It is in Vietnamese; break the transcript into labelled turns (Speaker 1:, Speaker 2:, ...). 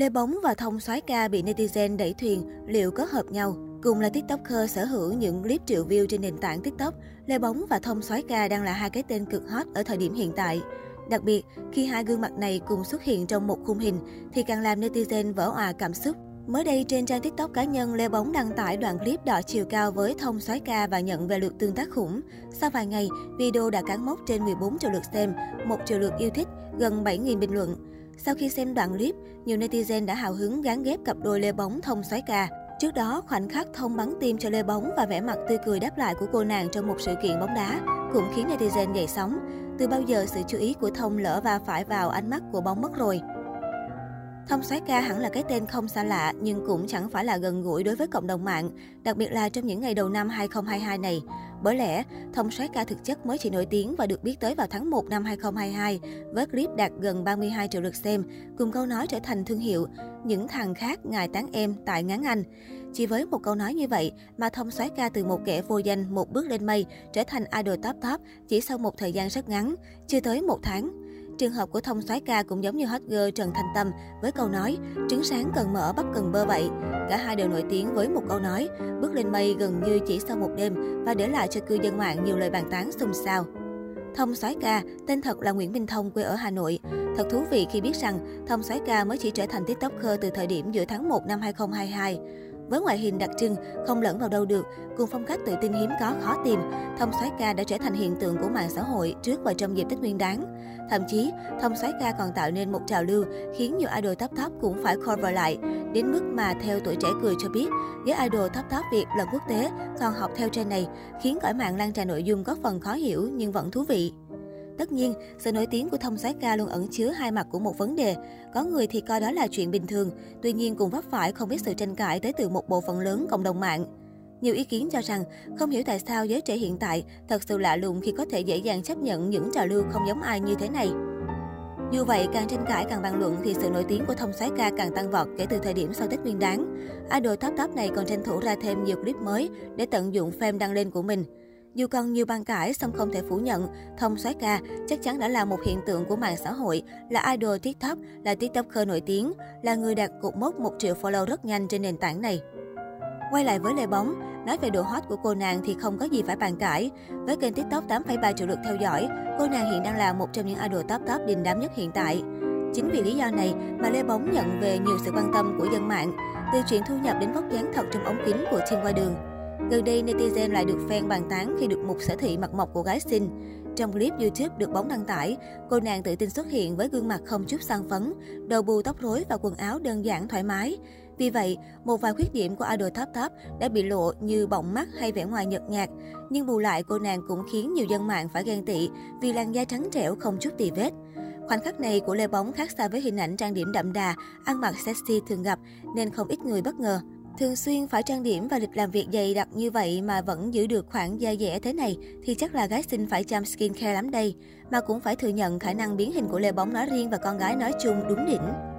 Speaker 1: Lê Bóng và Thông soái ca bị netizen đẩy thuyền, liệu có hợp nhau? Cùng là tiktoker sở hữu những clip triệu view trên nền tảng TikTok, Lê Bóng và Thông soái ca đang là hai cái tên cực hot ở thời điểm hiện tại. Đặc biệt, khi hai gương mặt này cùng xuất hiện trong một khung hình, thì càng làm netizen vỡ òa cảm xúc. Mới đây, trên trang TikTok cá nhân, Lê Bóng đăng tải đoạn clip đỏ chiều cao với Thông soái ca và nhận về lượt tương tác khủng. Sau vài ngày, video đã cán mốc trên 14 triệu lượt xem, 1 triệu lượt yêu thích, gần 7.000 bình luận. Sau khi xem đoạn clip, nhiều netizen đã hào hứng gán ghép cặp đôi Lê Bóng thông xoáy ca. Trước đó, khoảnh khắc thông bắn tim cho Lê Bóng và vẻ mặt tươi cười đáp lại của cô nàng trong một sự kiện bóng đá cũng khiến netizen dậy sóng. Từ bao giờ sự chú ý của Thông lỡ va phải vào ánh mắt của bóng mất rồi. Thông soái ca hẳn là cái tên không xa lạ nhưng cũng chẳng phải là gần gũi đối với cộng đồng mạng, đặc biệt là trong những ngày đầu năm 2022 này. Bởi lẽ, Thông soái ca thực chất mới chỉ nổi tiếng và được biết tới vào tháng 1 năm 2022 với clip đạt gần 32 triệu lượt xem, cùng câu nói trở thành thương hiệu những thằng khác ngài tán em tại ngán anh. Chỉ với một câu nói như vậy mà Thông soái ca từ một kẻ vô danh một bước lên mây trở thành idol top top chỉ sau một thời gian rất ngắn, chưa tới một tháng. Trường hợp của thông soái ca cũng giống như hot girl Trần Thanh Tâm với câu nói trứng sáng cần mở bắp cần bơ vậy. Cả hai đều nổi tiếng với một câu nói bước lên mây gần như chỉ sau một đêm và để lại cho cư dân mạng nhiều lời bàn tán xôn xao. Thông soái ca, tên thật là Nguyễn Minh Thông, quê ở Hà Nội. Thật thú vị khi biết rằng Thông soái ca mới chỉ trở thành tiktoker từ thời điểm giữa tháng 1 năm 2022. Với ngoại hình đặc trưng, không lẫn vào đâu được, cùng phong cách tự tin hiếm có khó tìm, thông soái ca đã trở thành hiện tượng của mạng xã hội trước và trong dịp Tết Nguyên đán. Thậm chí, thông soái ca còn tạo nên một trào lưu khiến nhiều idol top top cũng phải cover lại, đến mức mà theo tuổi trẻ cười cho biết, giới idol top top Việt lần quốc tế còn học theo trend này, khiến cõi mạng lan tràn nội dung có phần khó hiểu nhưng vẫn thú vị. Tất nhiên, sự nổi tiếng của thông soái ca luôn ẩn chứa hai mặt của một vấn đề. Có người thì coi đó là chuyện bình thường, tuy nhiên cũng vấp phải không biết sự tranh cãi tới từ một bộ phận lớn cộng đồng mạng. Nhiều ý kiến cho rằng, không hiểu tại sao giới trẻ hiện tại thật sự lạ lùng khi có thể dễ dàng chấp nhận những trào lưu không giống ai như thế này. Dù vậy, càng tranh cãi càng bàn luận thì sự nổi tiếng của thông soái ca càng tăng vọt kể từ thời điểm sau Tết Nguyên đán. Idol top top này còn tranh thủ ra thêm nhiều clip mới để tận dụng fame đăng lên của mình. Dù còn nhiều bàn cãi, song không thể phủ nhận, Thông soái ca chắc chắn đã là một hiện tượng của mạng xã hội, là idol TikTok, là TikToker nổi tiếng, là người đạt cột mốc 1 triệu follow rất nhanh trên nền tảng này. Quay lại với Lê Bóng, nói về độ hot của cô nàng thì không có gì phải bàn cãi. Với kênh TikTok 8,3 triệu lượt theo dõi, cô nàng hiện đang là một trong những idol top top đình đám nhất hiện tại. Chính vì lý do này mà Lê Bóng nhận về nhiều sự quan tâm của dân mạng, từ chuyện thu nhập đến vóc dáng thật trong ống kính của Thiên qua đường. Gần đây, netizen lại được fan bàn tán khi được một sở thị mặt mộc của gái xinh. Trong clip YouTube được bóng đăng tải, cô nàng tự tin xuất hiện với gương mặt không chút sang phấn, đầu bù tóc rối và quần áo đơn giản thoải mái. Vì vậy, một vài khuyết điểm của idol top top đã bị lộ như bọng mắt hay vẻ ngoài nhợt nhạt. Nhưng bù lại, cô nàng cũng khiến nhiều dân mạng phải ghen tị vì làn da trắng trẻo không chút tì vết. Khoảnh khắc này của Lê Bóng khác xa với hình ảnh trang điểm đậm đà, ăn mặc sexy thường gặp nên không ít người bất ngờ. Thường xuyên phải trang điểm và lịch làm việc dày đặc như vậy mà vẫn giữ được khoảng da dẻ thế này thì chắc là gái xinh phải chăm skincare lắm đây. Mà cũng phải thừa nhận khả năng biến hình của Lê Bóng nói riêng và con gái nói chung đúng đỉnh.